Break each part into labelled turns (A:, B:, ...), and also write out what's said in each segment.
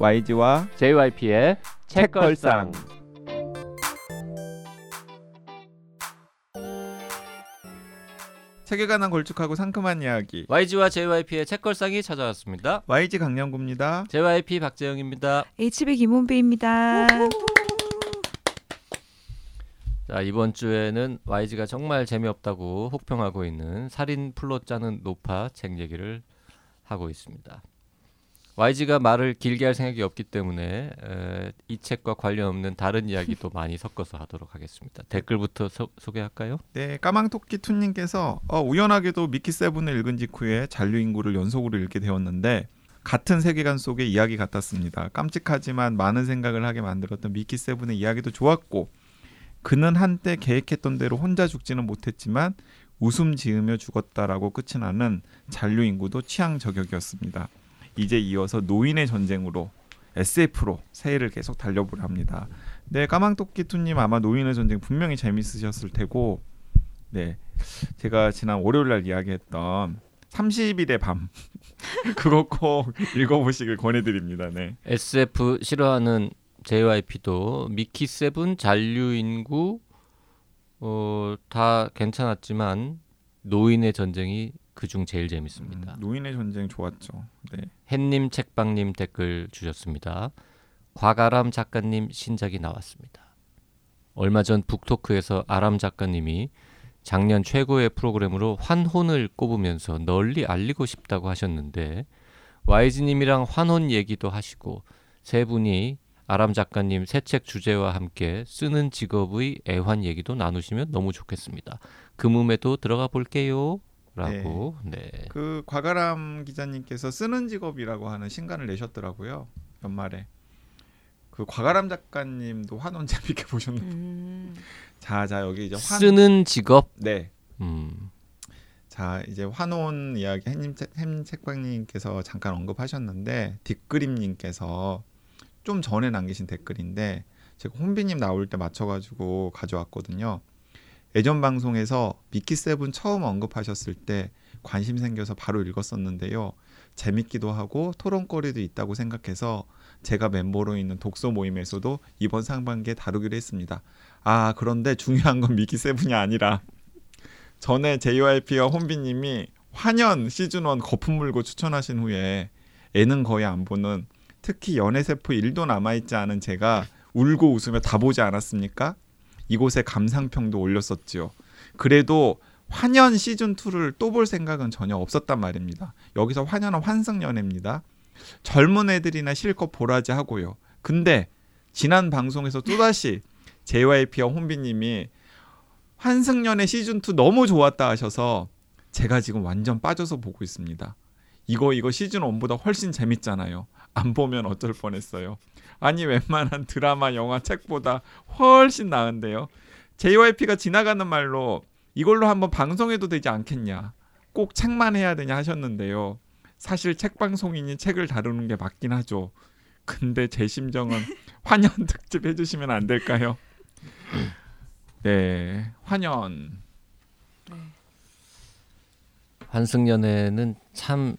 A: YG와
B: JYP의 책걸상.
A: 책에 관한 걸쭉하고 상큼한 이야기
B: YG와 JYP의 책걸상이 찾아왔습니다.
A: YG 강양구입니다.
B: JYP 박재영입니다.
C: HB 김원배입니다.
B: 자 이번 주에는 YG가 정말 재미없다고 혹평하고 있는 살인 플롯 짜는 노파 책 얘기를 하고 있습니다. YG가 말을 길게 할 생각이 없기 때문에 에, 이 책과 관련 없는 다른 이야기도 많이 섞어서 하도록 하겠습니다. 댓글부터 소, 소개할까요?
A: 네, 까망토끼 투님께서 어, 우연하게도 미키 세븐을 읽은 직후에 잔류 인구를 연속으로 읽게 되었는데 같은 세계관 속의 이야기 같았습니다. 깜찍하지만 많은 생각을 하게 만들었던 미키 세븐의 이야기도 좋았고 그는 한때 계획했던 대로 혼자 죽지는 못했지만 웃음 지으며 죽었다라고 끝이 나는 잔류 인구도 취향 저격이었습니다. 이제 이어서 노인의 전쟁으로 SF로 새해를 계속 달려보려 합니다. 네, 까망토끼 투님 아마 노인의 전쟁 분명히 재밌으셨을 테고, 네, 제가 지난 월요일 날 이야기했던 30일의 밤 그거 꼭 읽어보시길 권해드립니다. 네.
B: SF 싫어하는 JYP도 미키 세븐 잔류 인구 어, 다 괜찮았지만 노인의 전쟁이 그중 제일 재밌습니다.
A: 음, 노인의 전쟁 좋았죠. 네.
B: 햇님 책방님 댓글 주셨습니다. 과가람 작가님 신작이 나왔습니다. 얼마 전 북토크에서 아람 작가님이 작년 최고의 프로그램으로 환혼을 꼽으면서 널리 알리고 싶다고 하셨는데 YG님이랑 환혼 얘기도 하시고 세 분이 아람 작가님 새 책 주제와 함께 쓰는 직업의 애환 얘기도 나누시면 너무 좋겠습니다. 그 몸에도 들어가 볼게요. 라고 네.
A: 그 과가람 기자님께서 쓰는 직업이라고 하는 신간을 내셨더라고요. 연말에. 그 과가람 작가님도 환혼 재밌게 보셨는데.
C: 음,
A: 자, 자 여기 이제 환
B: 쓰는 직업
A: 네.
B: 음.
A: 자 이제 환혼 이야기 햄님 햄 책방님께서 잠깐 언급하셨는데 뒷그림 님께서 좀 전에 남기신 댓글인데 제가 혼비님 나올 때 맞춰가지고 가져왔거든요. 예전 방송에서 미키 세븐 처음 언급하셨을 때 관심 생겨서 바로 읽었었는데요. 재밌기도 하고 토론거리도 있다고 생각해서 제가 멤버로 있는 독서 모임에서도 이번 상반기에 다루기로 했습니다. 아 그런데 중요한 건 미키 세븐이 아니라 전에 JYP와 혼비님이 환연 시즌 1 거품 물고 추천하신 후에 애는 거의 안 보는 특히 연애 세포 1도 남아있지 않은 제가 울고 웃으며 다 보지 않았습니까? 이곳에 감상평도 올렸었지요. 그래도 환연 시즌 2를 또 볼 생각은 전혀 없었단 말입니다. 여기서 환연은 환승연애입니다. 젊은 애들이나 실컷 보라지 하고요. 근데 지난 방송에서 또다시 JYP와 혼비님이 환승연애 시즌 2 너무 좋았다 하셔서 제가 지금 완전 빠져서 보고 있습니다. 이거 이거 시즌 1보다 훨씬 재밌잖아요. 안 보면 어쩔 뻔했어요. 아니 웬만한 드라마, 영화, 책보다 훨씬 나은데요. JYP가 지나가는 말로 이걸로 한번 방송해도 되지 않겠냐. 꼭 책만 해야 되냐 하셨는데요. 사실 책 방송이니 책을 다루는 게 맞긴 하죠. 근데 제 심정은 환연 특집 해주시면 안 될까요? 네, 환연.
C: 네.
B: 환승연애는 참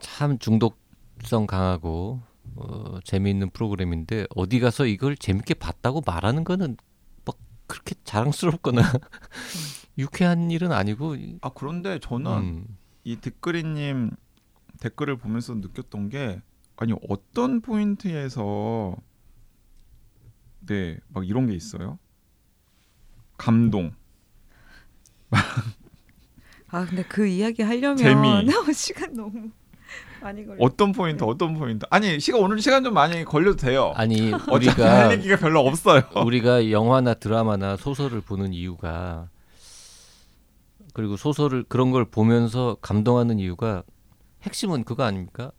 B: 참 중독성 강하고 어, 재미있는 프로그램인데 어디 가서 이걸 재밌게 봤다고 말하는 거는 막 그렇게 자랑스럽거나 유쾌한 일은 아니고
A: 아 그런데 저는
B: 음,
A: 이 댓글이님 댓글을 보면서 느꼈던 게 아니 어떤 포인트에서 네 막 이런 게 있어요. 감동,
C: 아 근데 그 이야기 하려면
A: 재미.
C: 시간 너무 많이 걸려.
A: 어떤 포인트, 어떤 포인트. 아니 시간 오늘 시간 좀 많이 걸려도 돼요.
B: 아니 우리가
A: 할 얘기가 별로 없어요.
B: 우리가 영화나 드라마나 소설을 보는 이유가 그리고 소설을 그런 걸 보면서 감동하는 이유가 핵심은 그거 아닙니까?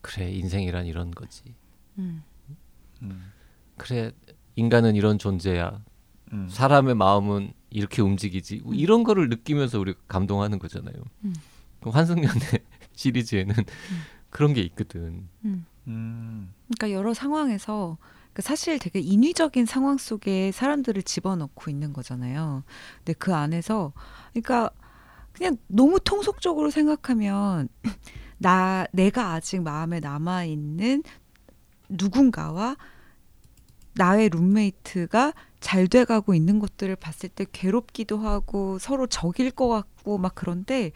B: 그래 인생이란 이런 거지.
C: 음.
A: 음,
B: 그래 인간은 이런 존재야.
A: 음.
B: 사람의 마음은 이렇게 움직이지. 이런 거를 느끼면서 우리가 감동하는 거잖아요.
C: 음.
B: 그럼 환승연애 시리즈에는 그런 게 있거든.
C: 음.
A: 음,
C: 그러니까 여러 상황에서 그 사실 되게 인위적인 상황 속에 사람들을 집어넣고 있는 거잖아요. 근데 그 안에서 그러니까 그냥 너무 통속적으로 생각하면 나 내가 아직 마음에 남아 있는 누군가와 나의 룸메이트가 잘 돼가고 있는 것들을 봤을 때 괴롭기도 하고 서로 적일 것 같고 막 그런데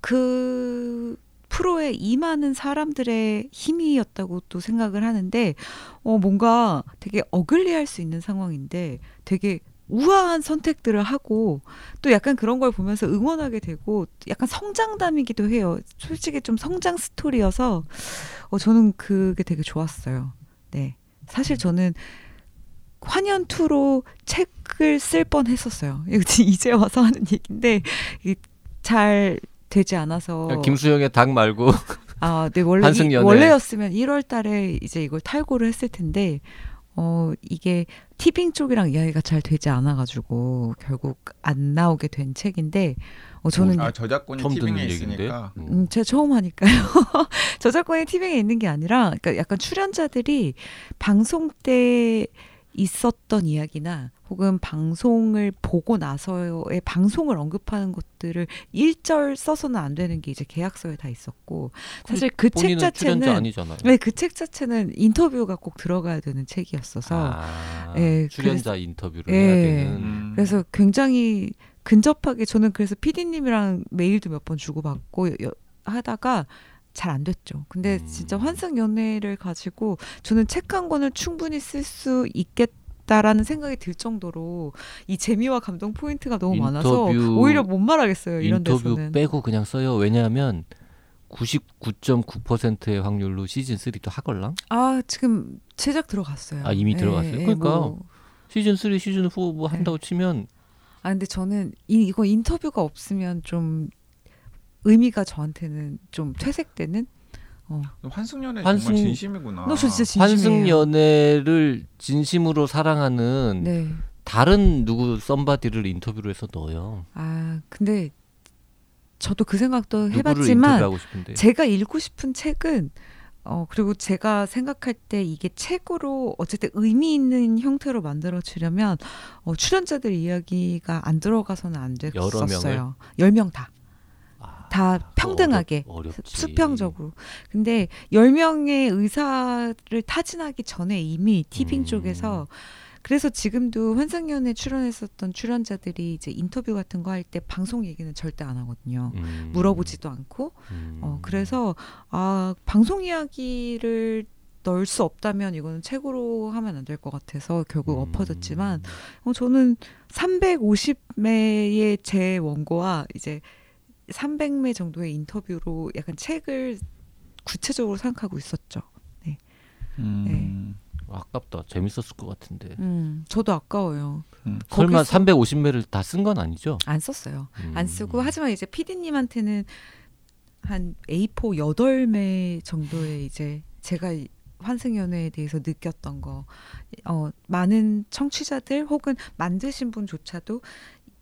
C: 그 프로에 임하는 사람들의 힘이었다고 또 생각을 하는데 어 뭔가 되게 어글리할 수 있는 상황인데 되게 우아한 선택들을 하고 또 약간 그런 걸 보면서 응원하게 되고 약간 성장담이기도 해요. 솔직히 좀 성장 스토리여서 어 저는 그게 되게 좋았어요. 네. 사실 저는 환연 투로 책을 쓸 뻔했었어요. 이제 와서 하는 얘기인데 잘 되지 않아서
B: 김수영의 닭 말고
C: 아, 네 원래 이, 원래였으면 1월 달에 이제 이걸 탈고를 했을 텐데 어 이게 티빙 쪽이랑 이야기가 잘 되지 않아 가지고 결국 안 나오게 된 책인데 어 저는
A: 아 저작권이 티빙에 있으니까
C: 음. 음, 제가 처음 하니까요. 저작권이 티빙에 있는 게 아니라 그러니까 약간 출연자들이 방송 때 있었던 이야기나 혹은 방송을 보고 나서의 방송을 언급하는 것들을 일절 써서는 안 되는 게 이제 계약서에 다 있었고 사실 그 책 자체는 네, 그 책 자체는 인터뷰가 꼭 들어가야 되는 책이었어서
B: 아, 네, 출연자 그래서, 인터뷰를 네, 해야 되는
C: 음. 그래서 굉장히 근접하게 저는 그래서 PD님이랑 메일도 몇 번 주고받고 여, 하다가 잘 안 됐죠. 근데 음. 진짜 환상 연애를 가지고 저는 책 한 권을 충분히 쓸 수 있겠. 다 라는 생각이 들 정도로 이 재미와 감동 포인트가 너무 많아서 오히려 못 말하겠어요. 이런
B: 인터뷰
C: 데서는.
B: 빼고 그냥 써요. 왜냐하면 99.9%의 확률로 시즌 3도 하걸랑?
C: 아 지금 제작 들어갔어요.
B: 아 이미 네, 들어갔어요. 네, 그러니까 뭐. 시즌 3, 시즌 4 뭐 한다고 네. 치면
C: 아 근데 저는 이, 이거 인터뷰가 없으면 좀 의미가 저한테는 좀 퇴색되는
A: 어. 환승연애 환승... 정말 진심이구나.
C: 너 진짜
B: 진심이에요. 환승연애를 진심으로 사랑하는 네. 다른 누구 썸바디를 인터뷰로 해서 넣어요.
C: 아 근데 저도 그 생각도 해봤지만 제가 읽고 싶은 책은 어 그리고 제가 생각할 때 이게 책으로 어쨌든 의미 있는 형태로 만들어 주려면 어 출연자들 이야기가 안 들어가서는 안 됐었어요. 열 명 다. 다 평등하게 어렵, 수평적으로. 근데 10명의 의사를 타진하기 전에 이미 티빙 음. 쪽에서 그래서 지금도 환상연에 출연했었던 출연자들이 이제 인터뷰 같은 거 할 때 방송 얘기는 절대 안 하거든요. 음. 물어보지도 않고. 음. 어 그래서 아 방송 이야기를 넣을 수 없다면 이거는 책으로 하면 안 될 것 같아서 결국 음. 엎어졌지만 어, 저는 350매의 제 원고와 이제 300매 정도의 인터뷰로 약간 책을 구체적으로 생각하고 있었죠. 네.
B: 음, 네. 아깝다. 재밌었을 것 같은데.
C: 음, 저도 아까워요.
B: 음, 설마 350매를 다 쓴 건 아니죠?
C: 안 썼어요. 안 음. 쓰고 하지만 이제 PD님한테는 한 A4 8매 정도의 이제 제가 환승연애에 대해서 느꼈던 거, 어, 많은 청취자들 혹은 만드신 분조차도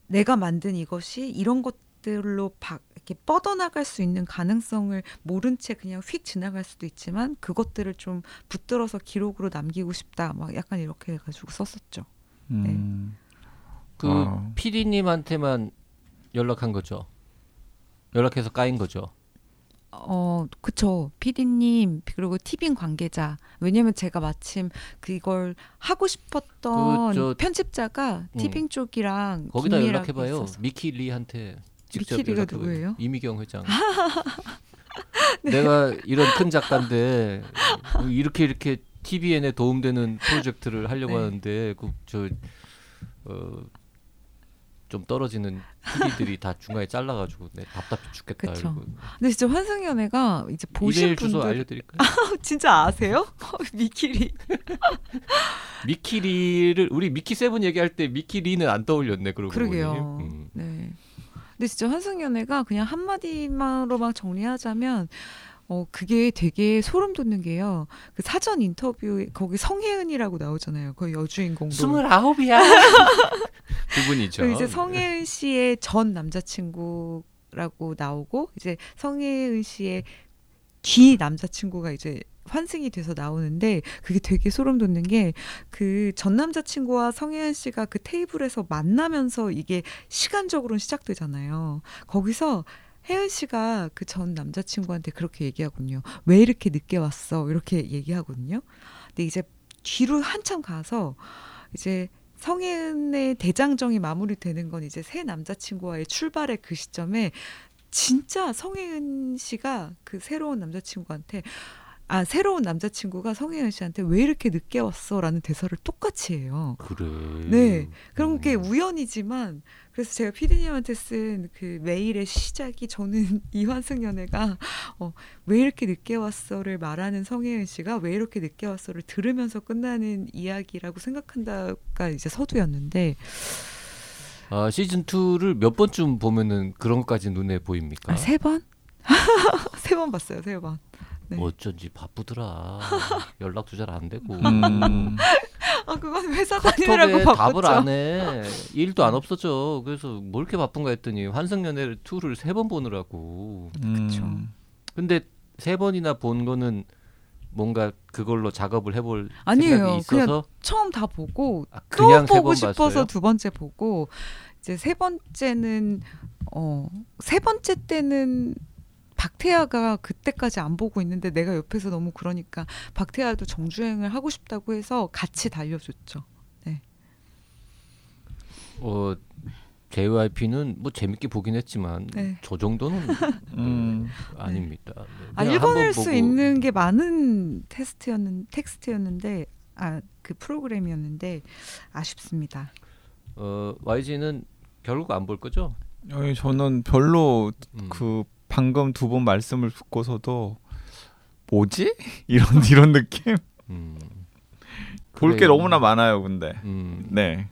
C: 내가 만든 이것이 이런 것 것들로 바, 이렇게 뻗어나갈 수 있는 가능성을 모른 채 그냥 휙 지나갈 수도 있지만 그것들을 좀 붙들어서 기록으로 남기고 싶다. 막 약간 이렇게 해가지고 썼었죠. 네. 음.
B: 그 어. PD님한테만 연락한 거죠. 연락해서 까인 거죠.
C: 어, 그쵸. 피디님, 그리고 티빙 관계자. 왜냐면 제가 마침 그걸 하고 싶었던 그, 편집자가 음. 티빙 쪽이랑
B: 거기다 연락해봐요. 미키 리한테.
C: 미키리가 누구예요?
B: 이미경 회장. 네. 내가 이런 큰 작가인데 이렇게 이렇게 TVN에 도움되는 프로젝트를 하려고 네. 하는데 그저 어, 좀 떨어지는 PD들이 다 중간에 잘라가지고 네, 답답해 죽겠다. 그쵸.
C: 근데 진짜 환승연애가 이제 보신 분들
B: 알려드릴까요?
C: 아, 진짜 아세요? 미키리.
B: 미키리를 우리 미키 세븐 얘기할 때 미키리는 안 떠올렸네. 그러고
C: 그러게요. 음. 네. 근데 진짜 환승연애가 그냥 한마디만으로만 정리하자면 어 그게 되게 소름 돋는 게요. 그 사전 인터뷰 거기 성혜은이라고 나오잖아요. 그 여주인공.
B: 스물아홉이야. 그분이죠.
C: 그 이제 성혜은 씨의 전 남자친구라고 나오고 이제 성혜은 씨의 귀 남자친구가 이제 환승이 돼서 나오는데 그게 되게 소름 돋는 게 그 전 남자친구와 성혜연 씨가 그 테이블에서 만나면서 이게 시간적으로는 시작되잖아요. 거기서 혜은 씨가 그 전 남자친구한테 그렇게 얘기하거든요. 왜 이렇게 늦게 왔어? 이렇게 얘기하거든요. 근데 이제 뒤로 한참 가서 이제 성혜은의 대장정이 마무리되는 건 이제 새 남자친구와의 출발의 그 시점에 진짜 성혜은 씨가 그 새로운 남자친구한테 아 새로운 남자친구가 성혜은 씨한테 왜 이렇게 늦게 왔어라는 대사를 똑같이 해요.
B: 그래.
C: 네. 게
B: 음.
C: 우연이지만 그래서 제가 피디님한테 쓴 그 메일의 시작이 저는 이환승 연애가 어, 왜 이렇게 늦게 왔어를 말하는 성혜은 씨가 왜 이렇게 늦게 왔어를 들으면서 끝나는 이야기라고 생각한다가 이제 서두였는데
B: 아, 시즌 2를 몇 번쯤 보면은 그런 것까지 눈에 보입니까?
C: 아 세 번? 세 번 봤어요 세 번. 네.
B: 어쩐지 바쁘더라. 연락도 잘 안 되고.
A: 음,
C: 아 그건 회사 다니느라고 바빴죠.
B: 답을 안 해. 일도 안 없어져. 그래서 뭐 이렇게 바쁜가 했더니 환승연애를 2를 세 번 보느라고.
A: 음.
B: 근데 세 번이나 본 거는 뭔가 그걸로 작업을 해볼
C: 아니에요.
B: 생각이 있어서
C: 처음 다 보고
B: 아,
C: 또
B: 그냥 세
C: 보고
B: 번
C: 싶어서
B: 봤어요.
C: 두 번째 보고 이제 세 번째는 어 세 번째 때는 박태아가 그때까지 안 보고 있는데 내가 옆에서 너무 그러니까 박태아도 정주행을 하고 싶다고 해서 같이 달려줬죠.
B: 어 JYP는 뭐 재밌게 보긴 했지만
C: 네.
B: 저 정도는
A: 음.
B: 아닙니다. 네.
C: 아
B: 그냥 한번
C: 읽어낼 수
B: 보고
C: 있는 게 많은 테스트였는 텍스트였는데 아 그 프로그램이었는데 아쉽습니다.
B: 어 YG는 결국 안 볼 거죠?
A: 아니, 저는 별로
B: 음.
A: 그 방금 두번 말씀을 듣고서도 뭐지 이런 이런 느낌
B: 음.
A: 볼게
B: 그래요.
A: 너무나 많아요 근데
B: 음.
A: 네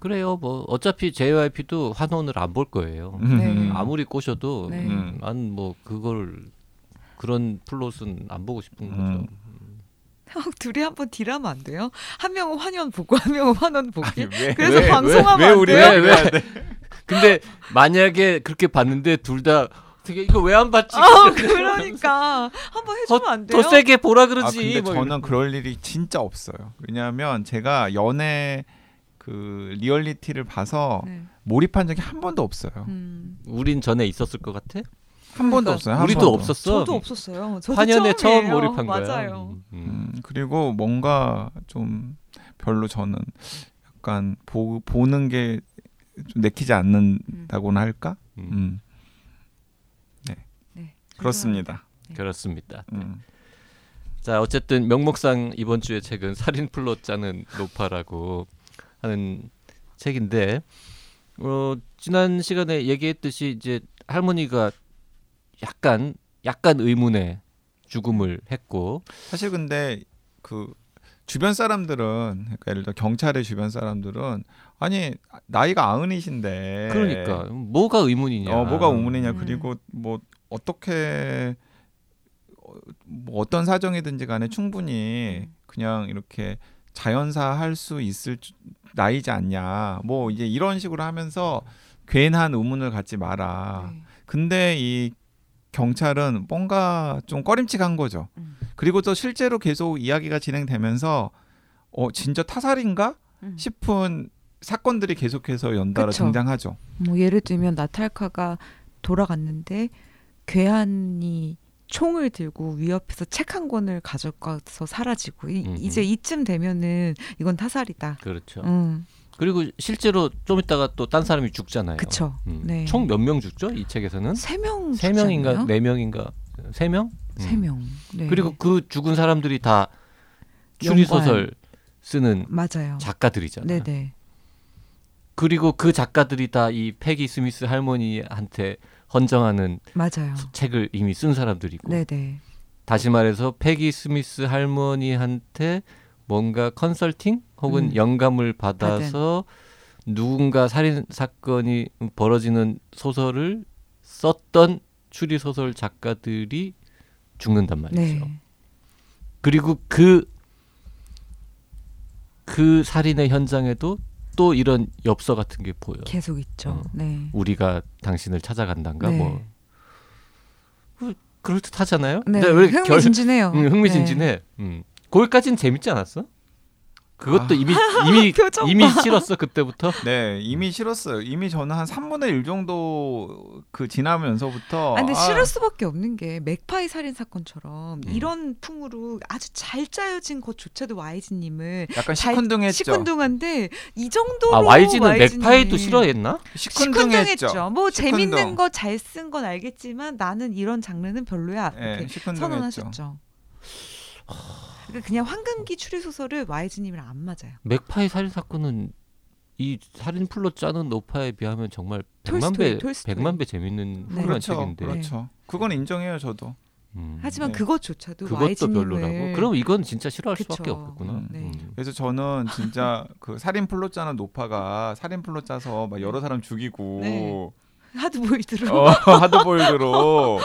B: 그래요. 뭐 어차피 JYP도 환원을 안 볼 거예요.
C: 네.
A: 음.
B: 아무리 꼬셔도
C: 네.
A: 음.
B: 난뭐 그걸 그런 플롯은 안 보고 싶은 거죠.
A: 음.
C: 둘이 한번 딜하면 안 돼요? 한 명은 환연 보고 한 명은 환연 보기.
A: 왜,
C: 그래서
A: 왜,
C: 방송하면
A: 왜,
C: 왜안
A: 우리
C: 돼요?
A: 왜, 왜, 왜,
B: 근데 만약에 그렇게 봤는데 둘 다 되게 이거 왜 안 봤지?
C: 아 그러니까 한번 해주면 안 돼요?
B: 더 세게 보라
A: 아
B: 그러지.
A: 근데
B: 뭐
A: 저는
B: 이런.
A: 그럴 일이 진짜 없어요 왜냐하면 제가 연애 그 리얼리티를 봐서
C: 네.
A: 몰입한 적이 한 번도 없어요
C: 음.
B: 우린 전에 있었을 것 같아?
A: 한 번도
C: 그러니까
A: 없어요 한
B: 우리도
A: 번도.
B: 없었어.
C: 저도 없었어요. 저도
B: 환연에 처음. 몰입한 거야.
C: 맞아요.
B: 음, 음.
A: 음, 그리고 뭔가 좀 별로 저는 약간 보, 보는 게 좀 내키지 않는다고나 할까?
B: 음.
A: 음,
C: 네.
A: 그렇습니다.
B: 그렇습니다.
A: 음.
B: 자 어쨌든 명목상 이번 주의 책은 살인 플롯 짜는 노파라고 하는 책인데 어, 지난 시간에 얘기했듯이 이제 할머니가 약간 약간 의문의 죽음을 했고
A: 사실 근데 그 주변 사람들은 그러니까 예를 들어 경찰의 주변 사람들은 아니 나이가 아흔이신데
B: 그러니까 뭐가 의문이냐?
A: 네. 어 뭐가 의문이냐
C: 음.
A: 그리고 뭐 어떻게 어, 뭐 어떤 사정이든지 간에 충분히
C: 음.
A: 그냥 이렇게 자연사 할 수 있을 주- 나이지 않냐 뭐 이제 이런 식으로 하면서 괜한 의문을 갖지 마라
C: 네.
A: 근데 이 경찰은 뭔가 좀 꺼림칙한 거죠
C: 음.
A: 그리고 또 실제로 계속 이야기가 진행되면서 어 진짜 타살인가
C: 음.
A: 싶은 사건들이 계속해서 연달아
C: 그쵸.
A: 등장하죠
C: 뭐 예를 들면 나탈카가 돌아갔는데 괴한이 총을 들고 위협해서 책 한 권을 가져가서 사라지고 이. 이제 이쯤 되면은 이건 타살이다.
B: 그렇죠.
C: 음,
B: 그리고 실제로 좀 있다가 또 딴 사람이 죽잖아요.
C: 그쵸.
B: 음.
C: 네.
B: 총 몇 명 죽죠? 이 책에서는
C: 세명
B: 세 명인가 네 명인가 세 명?
C: 세
B: 음.
C: 명. 네.
B: 그리고 그 죽은 사람들이 다 추리 소설 쓰는
C: 맞아요.
B: 작가들이잖아요.
C: 네네.
B: 그리고 그 작가들이 다 이 패기 스미스 할머니한테 헌정하는
C: 맞아요.
B: 책을 이미 쓴 사람들이고
C: 네네.
B: 다시 말해서 패기 스미스 할머니한테 뭔가 컨설팅 혹은
C: 음.
B: 영감을 받아서 누군가 살인 사건이 벌어지는 소설을 썼던 추리 소설 작가들이 죽는단 말이죠.
C: 네.
B: 그리고 그그 살인의 현장에도 또 이런 엽서 같은 게 보여.
C: 계속 있죠.
B: 어.
C: 네.
B: 우리가 당신을 찾아간단가
C: 네.
B: 뭐. 그- 그럴 듯하잖아요.
C: 네.
B: 근데 왜 결,
C: 흥미진진해요.
B: 응, 흥미진진해. 음. 거기까지는 재밌지 않았어? 그것도
A: 아.
B: 이미 이미 이미
C: 봐.
B: 싫었어 그때부터.
A: 네, 이미 싫었어요. 이미 저는 한 3분의 1 정도 그 지나면서부터
C: 아, 근데
A: 아,
C: 싫을 수밖에 없는 게 맥파이 살인 사건처럼
B: 음.
C: 이런 풍으로 아주 잘 짜여진 것조차도 YG님을
A: 약간
C: 잘-
A: 시큰둥했죠.
C: 시큰둥한데 이 정도로
B: 아 YG는
C: YG 님
B: 맥파이도 싫어했나?
A: 시큰둥했죠.
C: 시큰둥했죠. 뭐
A: 시큰둥.
C: 재밌는 거 잘 쓴 건 알겠지만 나는 이런 장르는 별로야.
A: 예,
C: 이렇게
A: 시큰둥했죠.
C: 선언하셨죠. 그러니까 그냥 황금기 추리 소설을 YG님이랑 안 맞아요.
B: 맥파이 살인 사건은 이 살인 플롯 짜는 노파에 비하면 정말
C: 톨스토이,
B: 100만 배
C: 톨스토이.
B: 100만 배 재밌는
C: 네.
B: 훌륭한
A: 그렇죠,
B: 책인데.
A: 그렇죠. 그건 인정해요, 저도.
B: 음.
C: 하지만
A: 네.
C: 그것조차도
B: 그것도 별로라고. 그럼 이건 진짜 싫어할
C: 그쵸.
B: 수밖에 없겠구나.
A: 음.
C: 네.
B: 음.
A: 그래서 저는 진짜 그 살인 플롯 짜는 노파가 살인 플롯 짜서 막 여러 사람 죽이고
C: 네. 하드보일드로
A: 어, 하드보일드로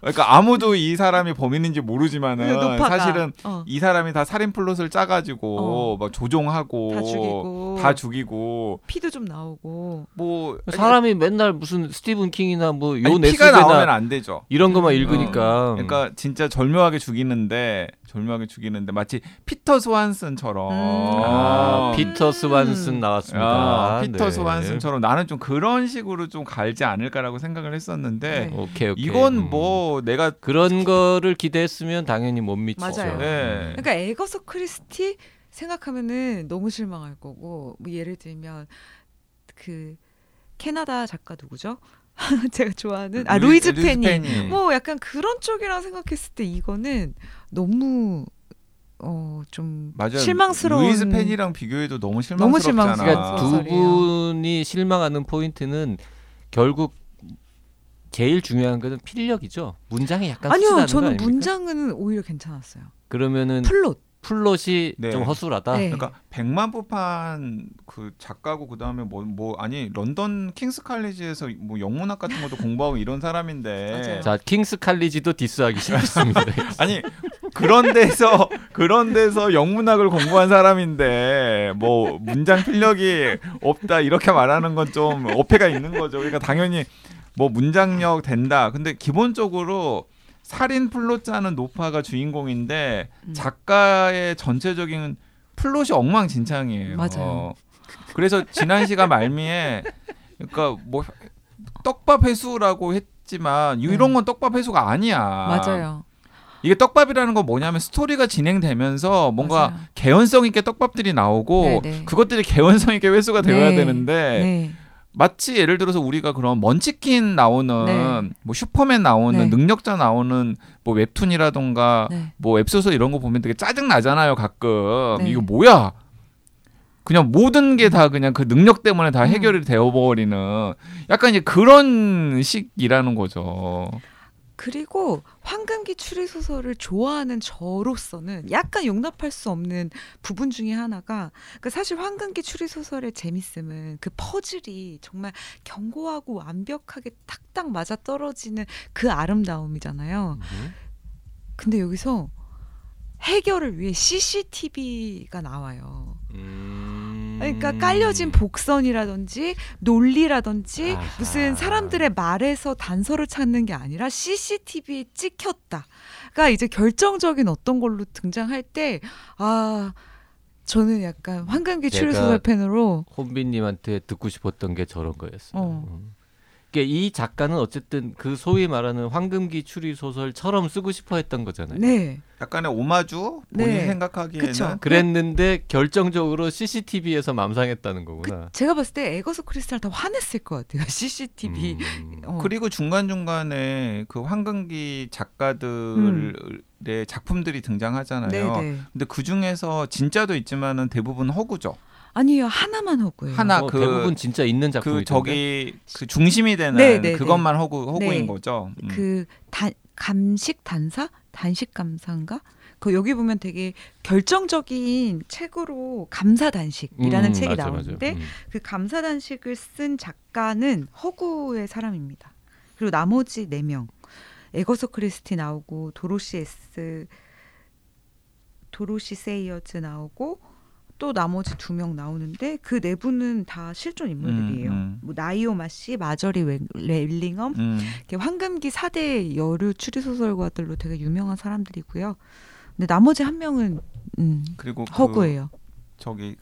A: 그러니까 아무도 이 사람이 범인인지 모르지만은
C: 그 노파가.
A: 사실은
C: 어,
A: 이 사람이 다 살인 플롯을 짜가지고
C: 어.
A: 막 조종하고
C: 다 죽이고
A: 다 죽이고
C: 피도 좀 나오고
A: 뭐
B: 사람이 맨날 무슨 스티븐 킹이나 뭐
A: 아니,
B: 요
A: 피가 나오면 안 되죠.
B: 이런 것만
C: 음.
B: 읽으니까.
A: 그러니까 진짜 절묘하게 죽이는데 절묘하게 죽이는데 마치 피터 스완슨처럼
C: 음.
B: 아, 피터 스완슨 나왔습니다.
A: 아, 피터
B: 네.
A: 스완슨처럼 나는 좀 그런 식으로 좀 갈지 않을까라고 생각을 했었는데
C: 네.
B: 오케이 오케이.
A: 이건
B: 음.
A: 뭐 내가
B: 그런 거를 기대했으면 당연히 못 미치죠.
C: 맞아요.
A: 네.
C: 그러니까 에거서 크리스티 생각하면은 너무 실망할 거고 뭐 예를 들면 그 캐나다 작가 누구죠? 제가 좋아하는 아 루이즈, 페니. 뭐 약간 그런 쪽이랑 생각했을 때 이거는 너무 어좀
A: 맞아요.
C: 실망스러운
A: 루이즈 페니랑 비교해도 너무
C: 너무
A: 실망스럽잖아.
C: 실망스러워.
B: 그러니까 두. 분이 실망하는 포인트는 결국 제일 중요한 거는 필력이죠. 문장이 약간
C: 아니요 저는? 문장은 오히려 괜찮았어요
B: 그러면은
C: 플롯
B: 플롯이
A: 네.
B: 좀 허술하다.
C: 네.
A: 그러니까 백만 부 판 그 작가고 그 다음에 뭐 뭐 아니 런던 킹스 칼리지에서 뭐 영문학 같은 것도 공부하고 이런 사람인데.
B: 자 킹스 칼리지도 디스하기 싫습니다.
A: 아니 그런 데서 그런 데서 영문학을 공부한 사람인데 뭐 문장 필력이 없다 이렇게 말하는 건 좀 어폐가 있는 거죠. 그러니까 당연히 뭐 문장력 된다. 근데 기본적으로 살인 플롯 짜는 노파가 주인공인데
C: 음.
A: 작가의 전체적인 플롯이 엉망진창이에요.
C: 맞아요.
A: 그래서 지난 시간 말미에 그러니까 뭐 떡밥 회수라고 했지만 이런 건 떡밥 회수가 아니야.
C: 맞아요
A: 이게 떡밥이라는 건 뭐냐면 스토리가 진행되면서 뭔가
C: 맞아요.
A: 개연성 있게 떡밥들이 나오고
C: 네, 네.
A: 그것들이 개연성 있게 회수가 되어야
C: 네.
A: 되는데
C: 네.
A: 마치 예를 들어서 우리가 그런 먼치킨 나오는
C: 네.
A: 뭐 슈퍼맨 나오는
C: 네.
A: 능력자 나오는 뭐 웹툰이라던가
C: 네.
A: 뭐 웹소설 이런 거 보면 되게 짜증 나잖아요 가끔
C: 네.
A: 이거 뭐야 그냥 모든 게 다 그냥 그 능력 때문에 다
C: 음.
A: 해결이 되어버리는 약간 이제 그런 식이라는 거죠.
C: 그리고 황금기 추리 소설을 좋아하는 저로서는 약간 용납할 수 없는 부분 중에 하나가 그 사실 황금기 추리 소설의 재밌음은 그 퍼즐이 정말 견고하고 완벽하게 딱딱 맞아 떨어지는 그 아름다움이잖아요.
B: 음.
C: 근데 여기서 해결을 위해 CCTV가 나와요.
B: 음.
C: 그러니까 깔려진 복선이라든지 논리라든지
B: 아하.
C: 무슨 사람들의 말에서 단서를 찾는 게 아니라 CCTV에 찍혔다가 이제 결정적인 어떤 걸로 등장할 때 아 저는 약간 황금기 추리소설 팬으로
B: 혼비님한테 듣고 싶었던 게 저런 거였어요.
C: 어.
B: 음. 그러니까 이 작가는 어쨌든 그 소위 말하는 황금기 추리 소설처럼 쓰고 싶어 했던 거잖아요.
C: 네
A: 약간의 오마주 본인이
C: 네.
A: 생각하기에는
C: 그쵸.
B: 그랬는데 결정적으로 CCTV에서 맘상했다는
C: 그,
B: 거구나.
C: 제가 봤을 때 에거스 크리스탈 더 화냈을 것 같아요 CCTV
B: 음.
C: 어.
A: 그리고 중간 중간에 그 황금기 작가들의 작품들이 등장하잖아요.
C: 네네
A: 근데 그 중에서 진짜도 있지만은 대부분 허구죠.
C: 아니요 하나만 하고요
A: 하나
B: 뭐
A: 그-
B: 대부분 진짜 있는 작품이
A: 그 저기 그 중심이 되는
C: 네, 네,
A: 그것만 허구 허구인
C: 네.
A: 거죠. 음.
C: 그 단, 감식 단사 단식 감사인가 그 여기 보면 되게 결정적인 책으로 감사 단식이라는
B: 음,
C: 책이
B: 맞아,
C: 나오는데
B: 맞아. 음.
C: 그 감사 단식을 쓴 작가는 허구의 사람입니다. 그리고 나머지 네 명 에거서 크리스티 나오고 도로시 에스 도로시 세이어즈 나오고 또 나머지 두 명 나오는데 그 네 분은 다 실존 인물들이에요.
A: 음, 음.
C: 뭐 나이오 마시, 마저리 엘- 엘링엄,
A: 음.
C: 이렇게 황금기 4대 여류 추리 소설가들로 되게 유명한 사람들이고요. 근데 나머지 한 명은 음,
A: 그리고 그
C: 허구예요.
A: 저기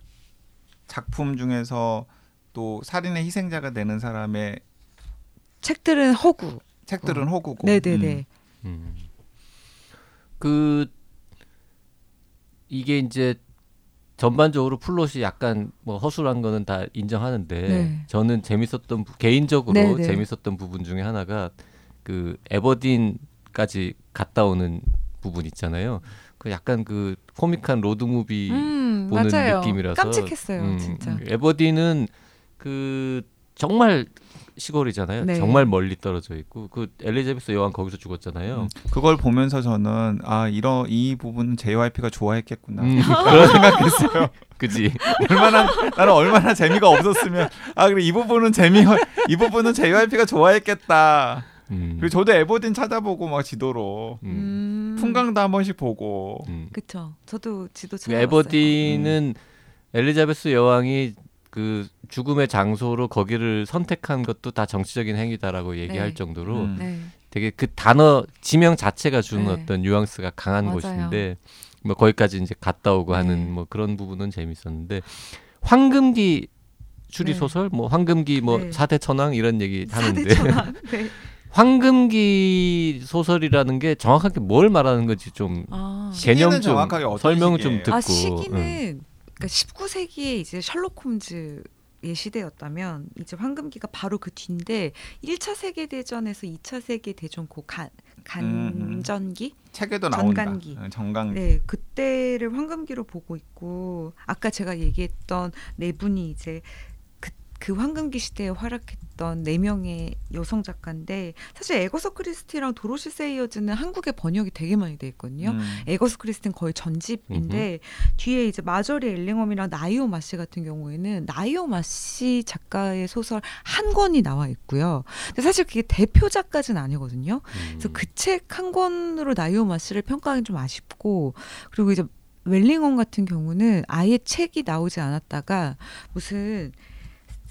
A: 작품 중에서 또 살인의 희생자가 되는 사람의
C: 책들은 허구.
A: 책들은 허구고.
C: 네네네.
B: 음. 그 이게 이제 전반적으로 플롯이 약간 뭐 허술한 거는 다 인정하는데
C: 네.
B: 저는 재밌었던 부- 개인적으로
C: 네, 네.
B: 재밌었던 부분 중에 하나가 그 에버딘까지 갔다 오는 부분 있잖아요. 그 약간 그 코믹한 로드 무비
C: 음,
B: 보는
C: 맞아요.
B: 느낌이라서
C: 깜찍했어요,
B: 음,
C: 진짜.
B: 에버딘은 그 정말 시골이잖아요.
C: 네.
B: 정말 멀리 떨어져 있고 그 엘리자베스 여왕 거기서 죽었잖아요.
A: 음, 그걸 보면서 저는 아 이런 이 부분은 JYP가 좋아했겠구나
B: 음,
A: 그런 생각했어요.
B: 그지.
A: 얼마나 나는 얼마나 재미가 없었으면 아 그래 이 부분은 재미 이 부분은 JYP가 좋아했겠다.
B: 음,
A: 그리고 저도 에버딘 찾아보고 막 지도로
B: 음,
C: 음.
A: 풍광도 한 번씩 보고
B: 음.
C: 그쵸. 저도 지도
B: 그
C: 찾아봤어요.
B: 에버딘은 엘리자베스 여왕이 그 죽음의 장소로 거기를 선택한 것도 다 정치적인 행위다라고 얘기할
C: 네.
B: 정도로
A: 음.
C: 네.
B: 되게 그 단어 지명 자체가 주는
C: 네.
B: 어떤 뉘앙스가 강한
C: 맞아요.
B: 곳인데 뭐 거기까지 이제 갔다 오고
C: 네.
B: 하는 뭐 그런 부분은 재밌었는데 황금기 추리
C: 네.
B: 소설 뭐 황금기 뭐
C: 네.
B: 사대 천왕 이런 얘기 하는데
C: 사대천왕. 네.
B: 황금기 소설이라는 게 정확하게 뭘 말하는 건지 좀
C: 아.
B: 개념 좀 설명 좀
A: 시기예요?
B: 듣고
C: 아 시기는
B: 응.
C: 그러니까 19세기에 이제 셜록 홈즈의 시대였다면 이제 황금기가 바로 그 뒤인데 1차 세계 대전에서 2차 세계 대전 고 간, 간전기
A: 책에도 나온다.
C: 전간기.
A: 어, 정강기.
C: 네 그때를 황금기로 보고 있고 아까 제가 얘기했던 네 분이 이제 그, 그 황금기 시대에 활약했던 네 명의 여성 작가인데 사실 에거서 크리스티랑 도로시 세이어즈는 한국에 번역이 되게 많이 돼 있거든요.
A: 음.
C: 에거서 크리스티 거의 전집인데 뒤에 이제 마저리 엘링엄이랑 나이오 마시 같은 경우에는 나이오 마시 작가의 소설 한 권이 나와 있고요. 근데 사실 그게 대표 작가는 아니거든요. 그래서
B: 음.
C: 그책 한 권으로 나이오 마시를 평가하기 좀 아쉽고 그리고 이제 엘링엄 같은 경우는 아예 책이 나오지 않았다가 무슨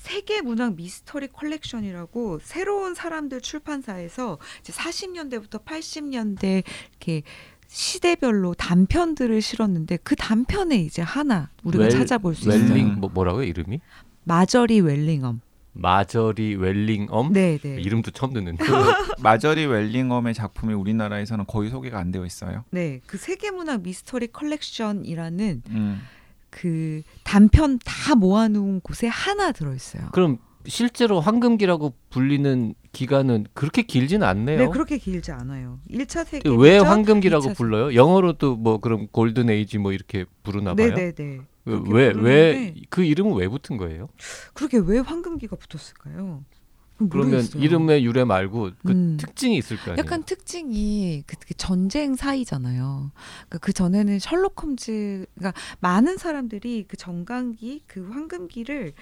C: 세계 문학 미스터리 컬렉션이라고 새로운 사람들 출판사에서 이제 40년대부터 80년대 이렇게 시대별로 단편들을 실었는데 그 단편에 이제 하나 우리가
B: 웰-
C: 찾아볼 수 있어요.
B: 웰링 뭐 뭐라고요 이름이?
C: 마저리 앨링엄.
B: 마저리 앨링엄?
C: 네, 네.
B: 이름도 처음 듣는데.
A: 그 마저리 앨링엄의 작품이 우리나라에서는 거의 소개가 안 되어 있어요.
C: 네. 그 세계 문학 미스터리 컬렉션이라는
A: 음.
C: 그 단편 다 모아놓은 곳에 하나 들어있어요.
B: 그럼 실제로 황금기라고 불리는 기간은 그렇게 길지는 않네요.
C: 네, 그렇게 길지 않아요. 1차 세계
B: 왜 황금기라고
C: 이차 세-
B: 불러요? 영어로도 뭐 그럼 골든 에이지 뭐 이렇게 부르나 봐요.
C: 네, 네, 네.
B: 왜 왜 그 이름은 왜 붙은 거예요?
C: 그렇게 왜 황금기가 붙었을까요?
B: 그러면
C: 모르겠어요.
B: 이름의 유래 말고 그
C: 음.
B: 특징이 있을 거 아니에요.
C: 약간 특징이 그, 그 전쟁 사이잖아요. 그러니까 그 전에는 셜록 홈즈, 그러니까 많은 사람들이 그 정강기, 그 황금기를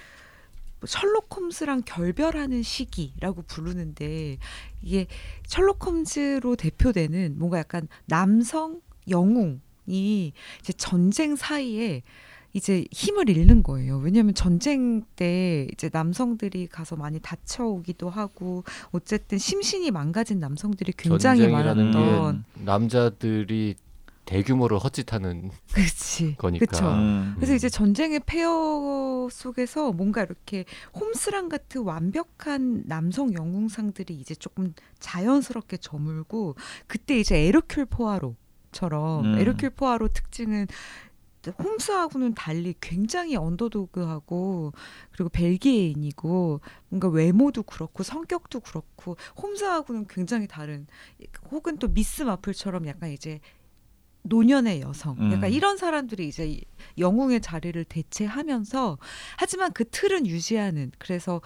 C: 뭐 셜록 홈즈랑 결별하는 시기라고 부르는데 이게 셜록 홈즈로 대표되는 뭔가 약간 남성 영웅이 이제 전쟁 사이에 이제 힘을 잃는 거예요. 왜냐하면 전쟁 때 이제 남성들이 가서 많이 다쳐오기도 하고 어쨌든 심신이 망가진 남성들이 굉장히
B: 전쟁이라는
C: 많았던
B: 게 남자들이 대규모로 헛짓하는
C: 그렇지
B: 거니까.
C: 그쵸.
A: 음.
C: 그래서 이제 전쟁의 폐허 속에서 뭔가 이렇게 홈스랑 같은 완벽한 남성 영웅상들이 이제 조금 자연스럽게 저물고 그때 이제 에르큘 포아로처럼
A: 음.
C: 에르큘 포아로 특징은 홈스하고는 달리 굉장히 underdog하고 그리고 벨기에인이고 뭔가 외모도 그렇고 성격도 그렇고 홈스하고는 굉장히 다른 혹은 또 미스 마플처럼 약간 이제 노년의 여성
A: 음.
C: 약간 이런 사람들이 이제 영웅의 자리를 대체하면서 하지만 그 틀은 유지하는 그래서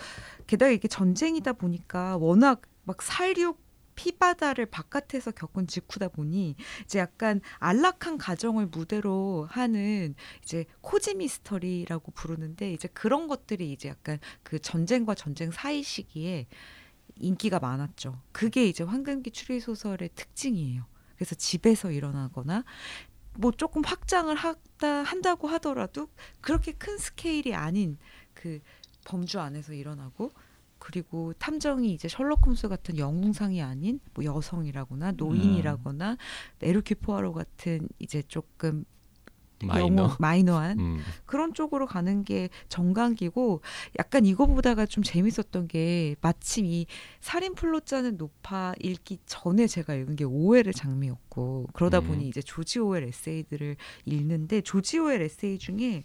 C: 게다가 이게 전쟁이다 보니까 워낙 막 살육 피바다를 바깥에서 겪은 직후다 보니 이제 약간 안락한 가정을 무대로 하는 이제 코지 미스터리라고 부르는데 이제 그런 것들이 이제 약간 그 전쟁과 전쟁 사이 시기에 인기가 많았죠. 그게 이제 황금기 추리 소설의 특징이에요. 그래서 집에서 일어나거나 뭐 조금 확장을 하다 한다고 하더라도 그렇게 큰 스케일이 아닌 그 범주 안에서 일어나고 그리고 탐정이 이제 셜록 홈스 같은 영웅상이 아닌 뭐 여성이라거나 노인이라거나 에르큐 포아로 같은 이제 조금
B: 마이너.
C: 영어 마이너 한
B: 음.
C: 그런 쪽으로 가는 게 정강기고 약간 이거보다가 좀 재밌었던 게 마침 이 살인 플롯 짜는 노파 읽기 전에 제가 읽은 게 오웰의 장미였고 그러다
B: 음.
C: 보니 이제 조지 오웰 에세이들을 읽는데 조지 오웰 에세이 중에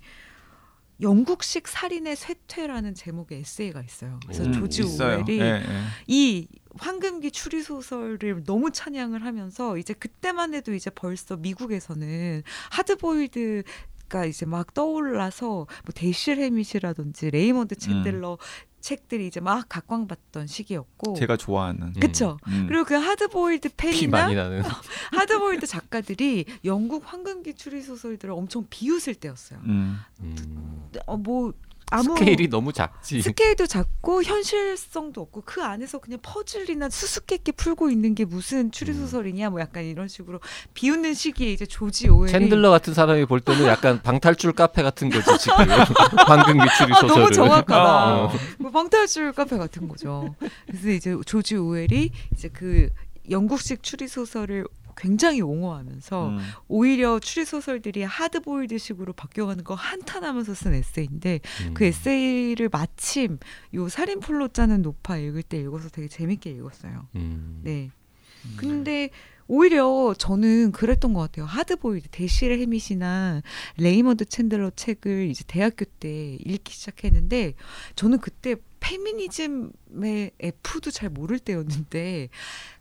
C: 영국식 살인의 쇠퇴라는 제목의 에세이가 있어요. 그래서
B: 음,
C: 조지
A: 있어요.
C: 오웰이
A: 예, 예.
C: 이 황금기 추리 소설을 너무 찬양을 하면서 이제 그때만 해도 이제 벌써 미국에서는 하드보일드가 이제 막 떠올라서 뭐 데실 해밋이라든지 레이먼드 챈들러 책들이 이제 막 각광받던 시기였고
A: 제가 좋아하는.
C: 그쵸
A: 음.
C: 그리고 그 하드보일드
B: 피
C: 팬이나
B: 많이 나는.
C: 하드보일드 작가들이 영국 황금기 추리 소설들을 엄청 비웃을 때였어요.
A: 음.
B: 음.
C: 어뭐 아무
B: 스케일이 너무 작지.
C: 스케일도 작고 현실성도 없고 그 안에서 그냥 퍼즐이나 수수께끼 풀고 있는 게 무슨 추리 소설이냐 뭐 약간 이런 식으로 비웃는 시기에 이제 조지 오웰이
B: 챈들러 같은 사람이 볼 때는 약간 방탈출 카페 같은 거지 지금. 황금기 추리
C: 아,
B: 소설을.
C: 너무 정확하다.
B: 어.
C: 뭐 방탈출 카페 같은 거죠. 그래서 이제 조지 오웰이 이제 그 영국식 추리 소설을 굉장히 옹호하면서
A: 음.
C: 오히려 추리 소설들이 하드보일드식으로 바뀌어가는 거 한탄하면서 쓴 에세이인데
B: 음.
C: 그 에세이를 마침 요 살인 플롯자는 높아 읽을 때 읽어서 되게 재밌게 읽었어요.
B: 음.
C: 네. 근데 오히려 저는 그랬던 것 같아요. 하드보일드 데실 해밋이나 레이먼드 챈들러 책을 이제 대학교 때 읽기 시작했는데 저는 그때 페미니즘의 F도 잘 모를 때였는데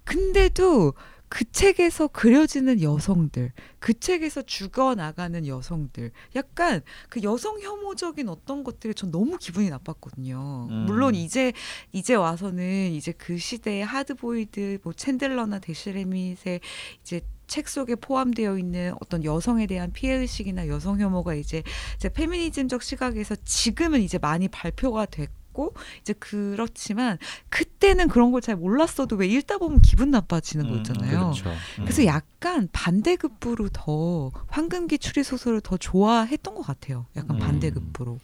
C: 근데도 그 책에서 그려지는 여성들, 그 책에서 죽어나가는 여성들, 약간 그 여성 혐오적인 어떤 것들이 전 너무 기분이 나빴거든요.
A: 음.
C: 물론 이제 이제 와서는 이제 그 시대의 하드보일드, 뭐 챈들러나 데실 해밋의 이제 책 속에 포함되어 있는 어떤 여성에 대한 피해 의식이나 여성 혐오가 이제 이제 페미니즘적 시각에서 지금은 이제 많이 발표가 됐고 이제 그렇지만 그때는 그런 걸 잘 몰랐어도 왜 읽다 보면 기분 나빠지는 거
A: 음,
C: 있잖아요.
B: 그렇죠.
C: 그래서 약간 반대급부로 더 황금기 추리 소설을 더 좋아했던 것 같아요. 약간
A: 음.
C: 반대급부로.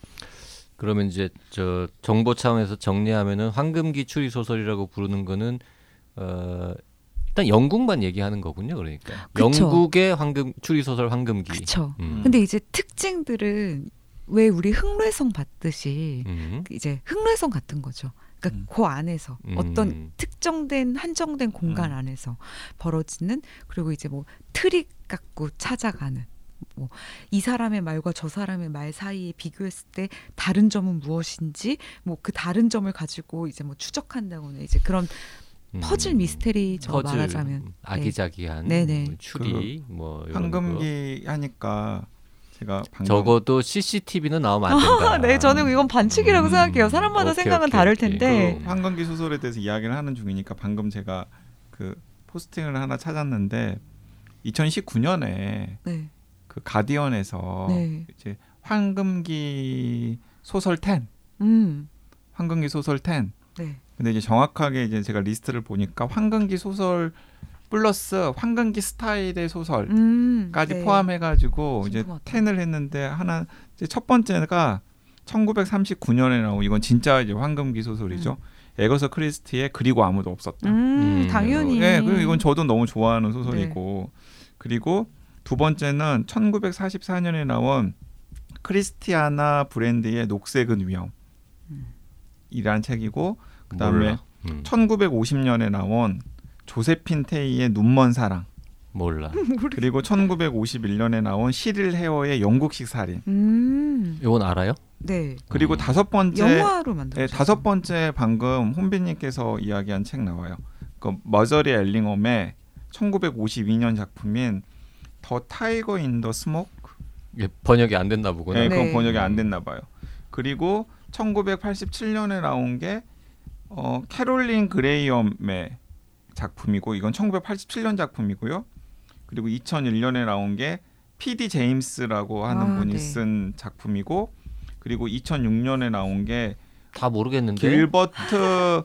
B: 그러면 이제 저 정보 차원에서 정리하면은 황금기 추리 소설이라고 부르는 거는 어 일단 영국만 얘기하는 거군요. 그러니까
C: 그쵸.
B: 영국의 황금 추리 소설 황금기.
C: 그쵸.
B: 음.
C: 근데 이제 특징들은 왜 우리 흑뢰성 봤듯이
B: 음.
C: 이제 흑뢰성 같은 거죠. 그러니까
A: 음.
C: 그 안에서
B: 음.
C: 어떤 특정된 한정된 공간
A: 음.
C: 안에서 벌어지는 그리고 이제 뭐 트릭 갖고 찾아가는 뭐이 사람의 말과 저 사람의 말 사이에 비교했을 때 다른 점은 무엇인지 뭐 그 다른 점을 가지고 이제 뭐 추적한다거나 이제 그런
B: 음.
C: 퍼즐 미스테리죠
B: 퍼즐,
C: 말하자면
B: 음, 아기자기한
C: 네네.
B: 뭐 추리 뭐 이런 거.
A: 황금기 하니까 제가 방금
B: 적어도 CCTV는 나오면 안 된다.
C: 네 저는 이건 반칙이라고
B: 음.
C: 생각해요 사람마다
B: 오케이,
C: 생각은
B: 오케이,
C: 다를. 텐데
A: 그 황금기 소설에 대해서 이야기를 하는 중이니까 방금 제가 그 포스팅을 하나 찾았는데 2019년에
C: 네,
A: 그 가디언에서
C: 네.
A: 이제 황금기 소설 10,
C: 음,
A: 황금기 소설 10.
C: 네.
A: 근데 이제 정확하게 이제 제가 리스트를 보니까 황금기 소설 플러스 황금기 스타일의 소설까지
C: 음, 네.
A: 포함해가지고 이제. 10을 했는데 하나 이제 첫 번째가 1939년에 나온 이건 진짜 이제 황금기 소설이죠. 에거서 크리스티의 그리고 아무도 없었다.
C: 음,
B: 음.
C: 당연히.
A: 네, 그리고 이건 저도 너무 좋아하는 소설이고 그리고 두 번째는 1944년에 나온 크리스티아나 브랜드의 녹색은 위험 이라는 책이고 그다음에
B: 몰라. 음,
A: 1950년에 나온 조세핀 테이의 눈먼 사랑
B: 몰라.
A: 그리고 1951년에 나온 시릴 헤어의 영국식 살인
C: 음,
B: 이건 알아요?
C: 네.
A: 그리고
B: 음.
A: 다섯 번째
C: 영화로 만들었어요.
A: 네, 다섯 번째 방금 혼비님께서 이야기한 책 나와요. 그 머저리 엘링엄의 1952년 작품인 The Tiger in the Smoke.
B: 이게 번역이 안 됐나 보구나.
A: 네, 그건
C: 네.
A: 번역이 안 됐나 봐요. 그리고 1987년에 나온 게 어, 캐롤린 그레이엄의 작품이고 이건 1987년 작품이고요. 그리고 2001년에 나온 게 PD 제임스라고 하는
C: 아,
A: 분이
C: 네.
A: 쓴 작품이고 그리고 2006년에 나온 게
B: 다 모르겠는데.
A: 길버트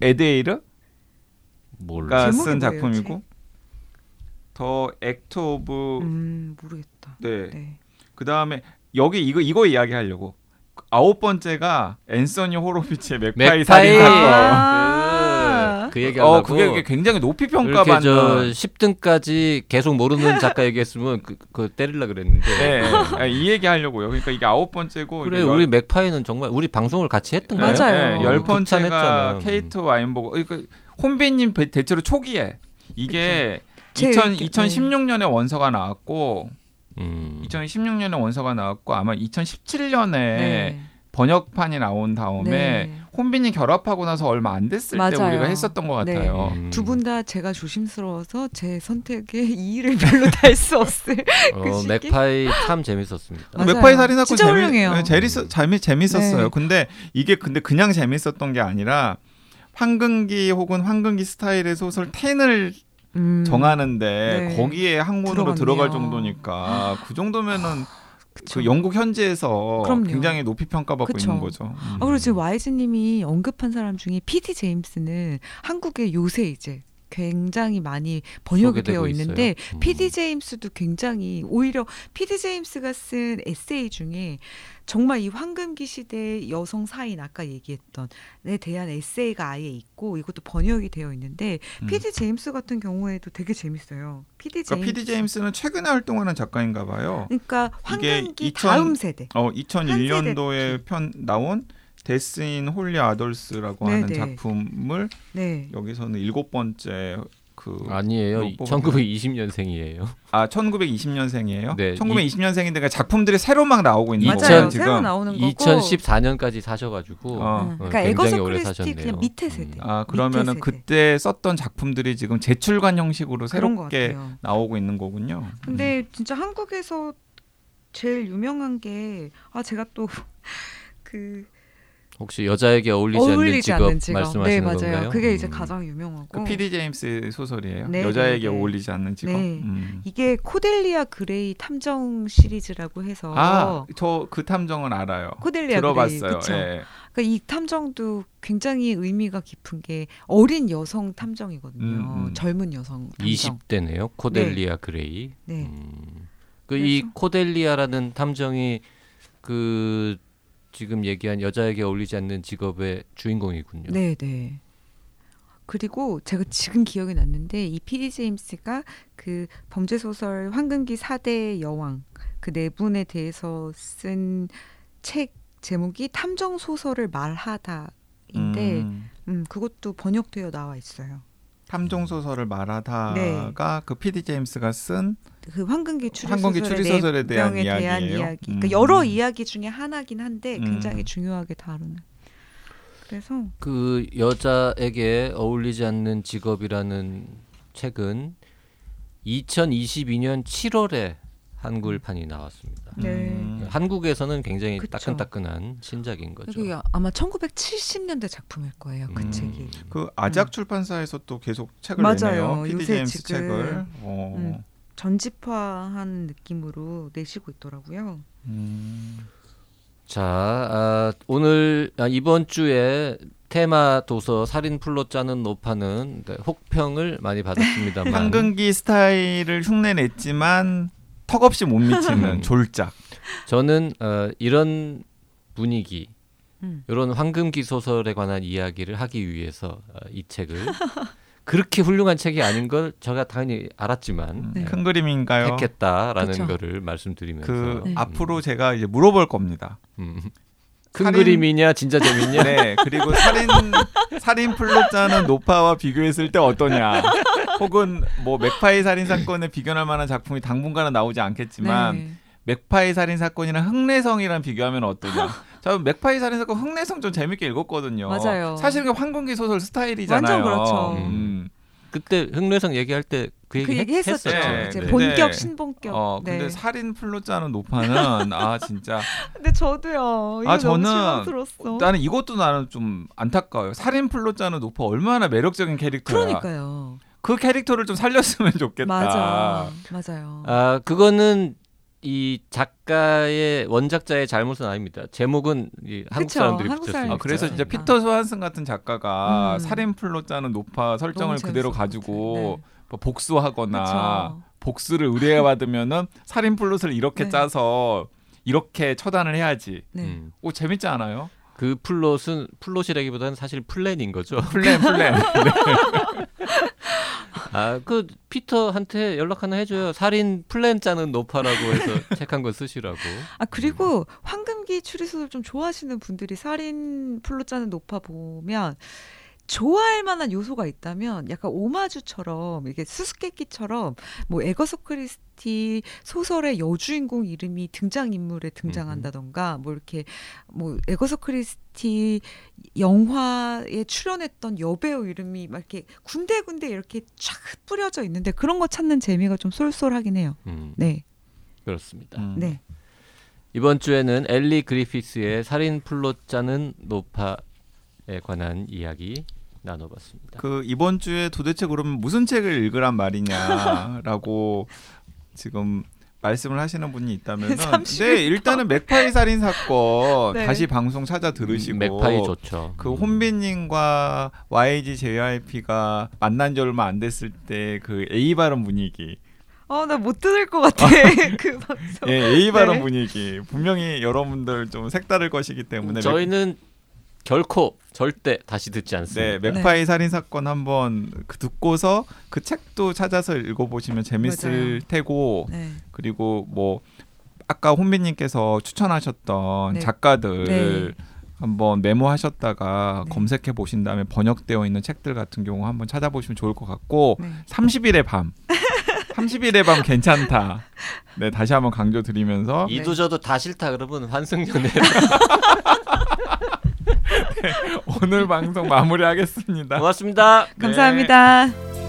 A: 에데이르가 쓴 작품이고 The Act of
C: 음, 모르겠다.
A: 네.
C: 네.
A: 그다음에 여기 이거 이거 이야기하려고 아홉 번째가 앤서니 호로비치의 맥파이 살인
B: 맥파이.
A: 사건
C: 아.
B: 그 얘기
A: 어
B: 하려고
A: 그게 굉장히 높이
B: 이렇게 저
A: 평가받는
B: 10등까지 계속 모르는 작가 얘기했으면 그, 그 때릴라 그랬는데
A: 네, 아, 이 얘기 하려고요. 그러니까 이게 아홉 번째고
B: 그래
A: 이게
B: 우리 맥파이는 정말 우리 방송을 같이 했던 거야.
C: 맞아요.
A: 열
B: 어,
A: 번째가. 케이트 와인버거. 그러니까 혼비님 배- 대체로 초기에 이게
C: 제
A: 2000,
C: 의견,
A: 2016년에 원서가 나왔고
B: 음.
A: 2016년에 원서가 나왔고 아마 2017년에
C: 네.
A: 번역판이 나온 다음에
C: 네.
A: 혼비님 결합하고 나서 얼마 안 됐을 때
C: 맞아요.
A: 우리가 했었던 것
C: 네.
A: 같아요.
B: 음.
C: 두분 다 제가 조심스러워서 제 선택에 이의를 별로 달 수 없을 그
B: 어,
C: 시기?
B: 맥파이 참 재밌었습니다.
C: 맞아요.
A: 맥파이 살인 사건
C: 진짜
A: 재미,
C: 훌륭해요.
A: 네, 재밌, 재미, 재밌었어요.
C: 네.
A: 근데 이게 근데 그냥 재밌었던 게 아니라 황금기 혹은 황금기 스타일의 소설 10을
C: 음.
A: 정하는데
C: 네.
A: 거기에 항문으로. 들어갈 정도니까 그 정도면은
C: 그쵸.
A: 그 영국 현지에서
C: 그럼요.
A: 굉장히 높이 평가받고
C: 그쵸.
A: 있는 거죠. 음.
C: 아, 그리고 지금 와이즈님이 언급한 사람 중에 피디 제임스는 한국의 요새 이제 굉장히 많이 번역이 되어 있는데
B: 있어요. 음.
C: 피디 제임스도 굉장히 오히려 피디 제임스가 쓴 에세이 중에 정말 이 황금기 시대 여성 4인 아까 얘기했던 에 대한 에세이가 아예 있고 이것도 번역이 되어 있는데
A: 음.
C: 피디 제임스 같은 경우에도 되게 재밌어요. 피디
A: 그러니까
C: 제임스.
A: PD 제임스는 최근에 활동하는 작가인가 봐요.
C: 그러니까 황금기
A: 2000
C: 다음 세대. 어한
A: 2001년도에 편 나온 Death in Holy Orders라고 하는
C: 네네.
A: 작품을
C: 네.
A: 여기서는 일곱 번째 그
B: 아니에요.
A: 못 뽑았나?
B: 1920년생이에요.
A: 아 1920년생이에요.
B: 네,
A: 1920년생인데 작품들이 새로 막 나오고 있는
B: 맞아요.
A: 거예요
C: 새로
A: 지금.
C: 나오는 거고.
B: 2014년까지 사셔 가지고
A: 어.
C: 응. 그러니까
B: 굉장히
C: 에거서
B: 오래
C: 크리스티
B: 사셨네요.
C: 그냥 밑에 세대.
B: 음.
A: 아 그러면은
C: 세대.
A: 그때 썼던 작품들이 지금 재출간 형식으로 새롭게. 나오고 있는 거군요.
C: 근데 진짜 한국에서 제일 유명한 게 아 제가 또 그
B: 혹시 여자에게 어울리지,
C: 어울리지
B: 않는 직업
C: 직업.
B: 말씀하시는
C: 네 맞아요.
B: 건가요?
C: 그게 이제
B: 음.
C: 가장 유명하고
A: 그 PD 제임스 소설이에요.
C: 네,
A: 여자에게
C: 네, 네.
A: 어울리지 않는 직업.
C: 네.
A: 음.
C: 이게 코델리아 그레이 탐정 시리즈라고 해서
A: 아 저 그 탐정은 알아요.
C: 코델리아
A: 들어봤어요.
C: 그레이?
A: 예.
C: 그러니까 이 탐정도 굉장히 의미가 깊은 게 어린 여성 탐정이거든요.
A: 음, 음.
C: 젊은 여성 탐정.
B: 20대네요. 코델리아 그레이.
C: 네.
B: 음. 그이 코델리아라는 탐정이 그 지금 얘기한 여자에게 어울리지 않는 직업의 주인공이군요.
C: 네, 네. 그리고 제가 지금 기억이 났는데 이 피디 제임스가 그 범죄 소설 황금기 4대 여왕 그 네 분에 대해서 쓴 책 제목이 탐정 소설을 말하다인데 음.
A: 음.
C: 그것도 번역되어 나와 있어요.
A: 탐정 소설을 말하다가
C: 네.
A: 그 PD 제임스가 쓴
C: 그 황금기 추리
A: 황금기
C: 소설의
A: 추리 소설에 대한
C: 내용에 대한
A: 이야기예요?
C: 이야기.
A: 음.
C: 그러니까 여러 이야기 중에 하나긴 한데
A: 음.
C: 굉장히 중요하게 다루는. 그래서
B: 그 여자에게 어울리지 않는 직업이라는 책은 2022년 7월에 한글판이 나왔습니다.
C: 네.
A: 음.
B: 한국에서는 굉장히
C: 그쵸.
B: 따끈따끈한 신작인 거죠.
C: 아마 1970년대 작품일 거예요. 그
A: 음.
C: 책이.
A: 그 아작 출판사에서 또 계속 책을
C: 맞아요.
A: 내네요. PD
C: 요새
A: 제임스
C: 지금,
A: 책을. 어.
C: 음. 전집화한 느낌으로 내시고 있더라고요.
A: 음.
B: 자, 아, 오늘 아, 이번 주에 테마 도서 살인 풀로 짜는 노파는 네, 혹평을 많이 받았습니다만
A: 황금기 스타일을 흉내냈지만 턱없이 못 미치는 졸작.
B: 저는 어, 이런 분위기,
C: 음.
B: 이런 황금기 소설에 관한 이야기를 하기 위해서 어, 이 책을 그렇게 훌륭한 책이 아닌 걸 제가 당연히 알았지만
C: 네.
A: 큰 그림인가요?
B: 택했다라는
C: 그쵸.
B: 거를 말씀드리면서
A: 그
C: 네.
A: 앞으로 제가 이제 물어볼 겁니다.
B: 음. 큰
A: 살인-
B: 그림이냐 진짜 재밌냐
A: 네, 그리고 살인 살인 플롯 짜는 노파와 비교했을 때 어떠냐? 혹은 뭐 맥파이 살인 사건에 비견할 만한 작품이 당분간은 나오지 않겠지만
C: 네.
A: 맥파이 살인 사건이랑 흑뢰성이랑 비교하면 어떠냐? 저 맥파이 살인 사건 흑뢰성 좀 재밌게 읽었거든요.
C: 맞아요.
A: 사실 그 황금기 소설 스타일이잖아요.
C: 완전 그렇죠.
A: 음.
B: 그때 흑뢰성 얘기할 때 그 얘기
C: 그 얘기 했었죠.
A: 했었죠. 네,
C: 이제
A: 네.
C: 본격
A: 네.
C: 신본격.
A: 어, 근데
C: 네.
A: 살인 플롯 짜는 노파는 아 진짜
C: 근데 저도요.
A: 아, 저는. 나는 이것도 나는 좀 안타까워요. 살인 플롯 짜는 노파 얼마나 매력적인 캐릭터야.
C: 그러니까요.
A: 그 캐릭터를 좀 살렸으면 좋겠다.
C: 맞아. 맞아요.
B: 아 그거는 이 작가의 원작자의 잘못은 아닙니다. 제목은 이 한국
C: 그쵸,
B: 사람들이
C: 한국
B: 붙였으니까.
A: 아, 그래서 진짜
C: 아.
A: 피터 스완슨 같은 작가가
C: 음.
A: 살인 플롯 짜는 노파 설정을 그대로 가지고.
C: 네.
A: 뭐 복수하거나
C: 그쵸.
A: 복수를 의뢰받으면은 살인 플롯을 이렇게
C: 네.
A: 짜서 이렇게 처단을 해야지.
C: 네.
B: 음.
A: 오 재밌지 않아요?
B: 그 플롯은 플롯이라기보다는 사실 플랜인 거죠.
A: 플랜 플랜.
B: 아 그 피터한테 연락 하나 해줘요. 살인 플랜 짜는 노파라고 해서 책 한 권 쓰시라고.
C: 아 그리고 황금기 추리소설 좀 좋아하시는 분들이 살인 플롯 짜는 노파 보면 좋아할 만한 요소가 있다면 약간 오마주처럼 이게 수수께끼처럼 뭐 애거서 크리스티 소설의 여주인공 이름이 등장 인물에 등장한다던가 뭐 이렇게 뭐 애거서 크리스티 영화에 출연했던 여배우 이름이 막 이렇게 군데군데 이렇게 쫙 뿌려져 있는데 그런 거 찾는 재미가 좀 쏠쏠하긴 해요.
B: 음,
C: 네,
B: 그렇습니다.
A: 음.
C: 네.
B: 이번 주에는 엘리 그리피스의 살인 플롯 짜는 노파의 관한 이야기 나눠봤습니다.
A: 그 이번 주에 도대체 그러면 무슨 책을 읽으란 말이냐라고 지금 말씀을 하시는 분이 있다면
C: 삼십
A: 네 일단은 맥파이 살인 사건
C: 네.
A: 다시 방송 찾아 들으시고
B: 맥파이 좋죠.
A: 그
B: 음.
A: 혼비님과 YG JYP가 만난 지 얼마 안 됐을 때 그 A 발언 분위기
C: 아, 나못 들을 것 같아. 그 방송.
A: 예 A 발언
C: 네.
A: 분위기 분명히 여러분들 좀 색다를 것이기 때문에
B: 저희는 결코 절대 다시 듣지
A: 네,
B: 않습니다.
A: 맥파이 살인 사건 한번 그 듣고서 그 책도 찾아서 읽어보시면 재밌을
C: 맞아요.
A: 테고
C: 네.
A: 그리고 뭐 아까 혼비님께서 추천하셨던
C: 네.
A: 작가들
C: 네.
A: 한번 메모하셨다가
C: 네.
A: 검색해 보신 다음에 번역되어 있는 책들 같은 경우 한번 찾아보시면 좋을 것 같고
C: 네.
A: 30일의 밤 30일의 밤 괜찮다. 네 다시 한번 강조드리면서
C: 네.
B: 이도 저도 다 싫다 그러면 환승연애
A: 오늘 방송 마무리하겠습니다.
B: 고맙습니다.
A: 네.
C: 감사합니다.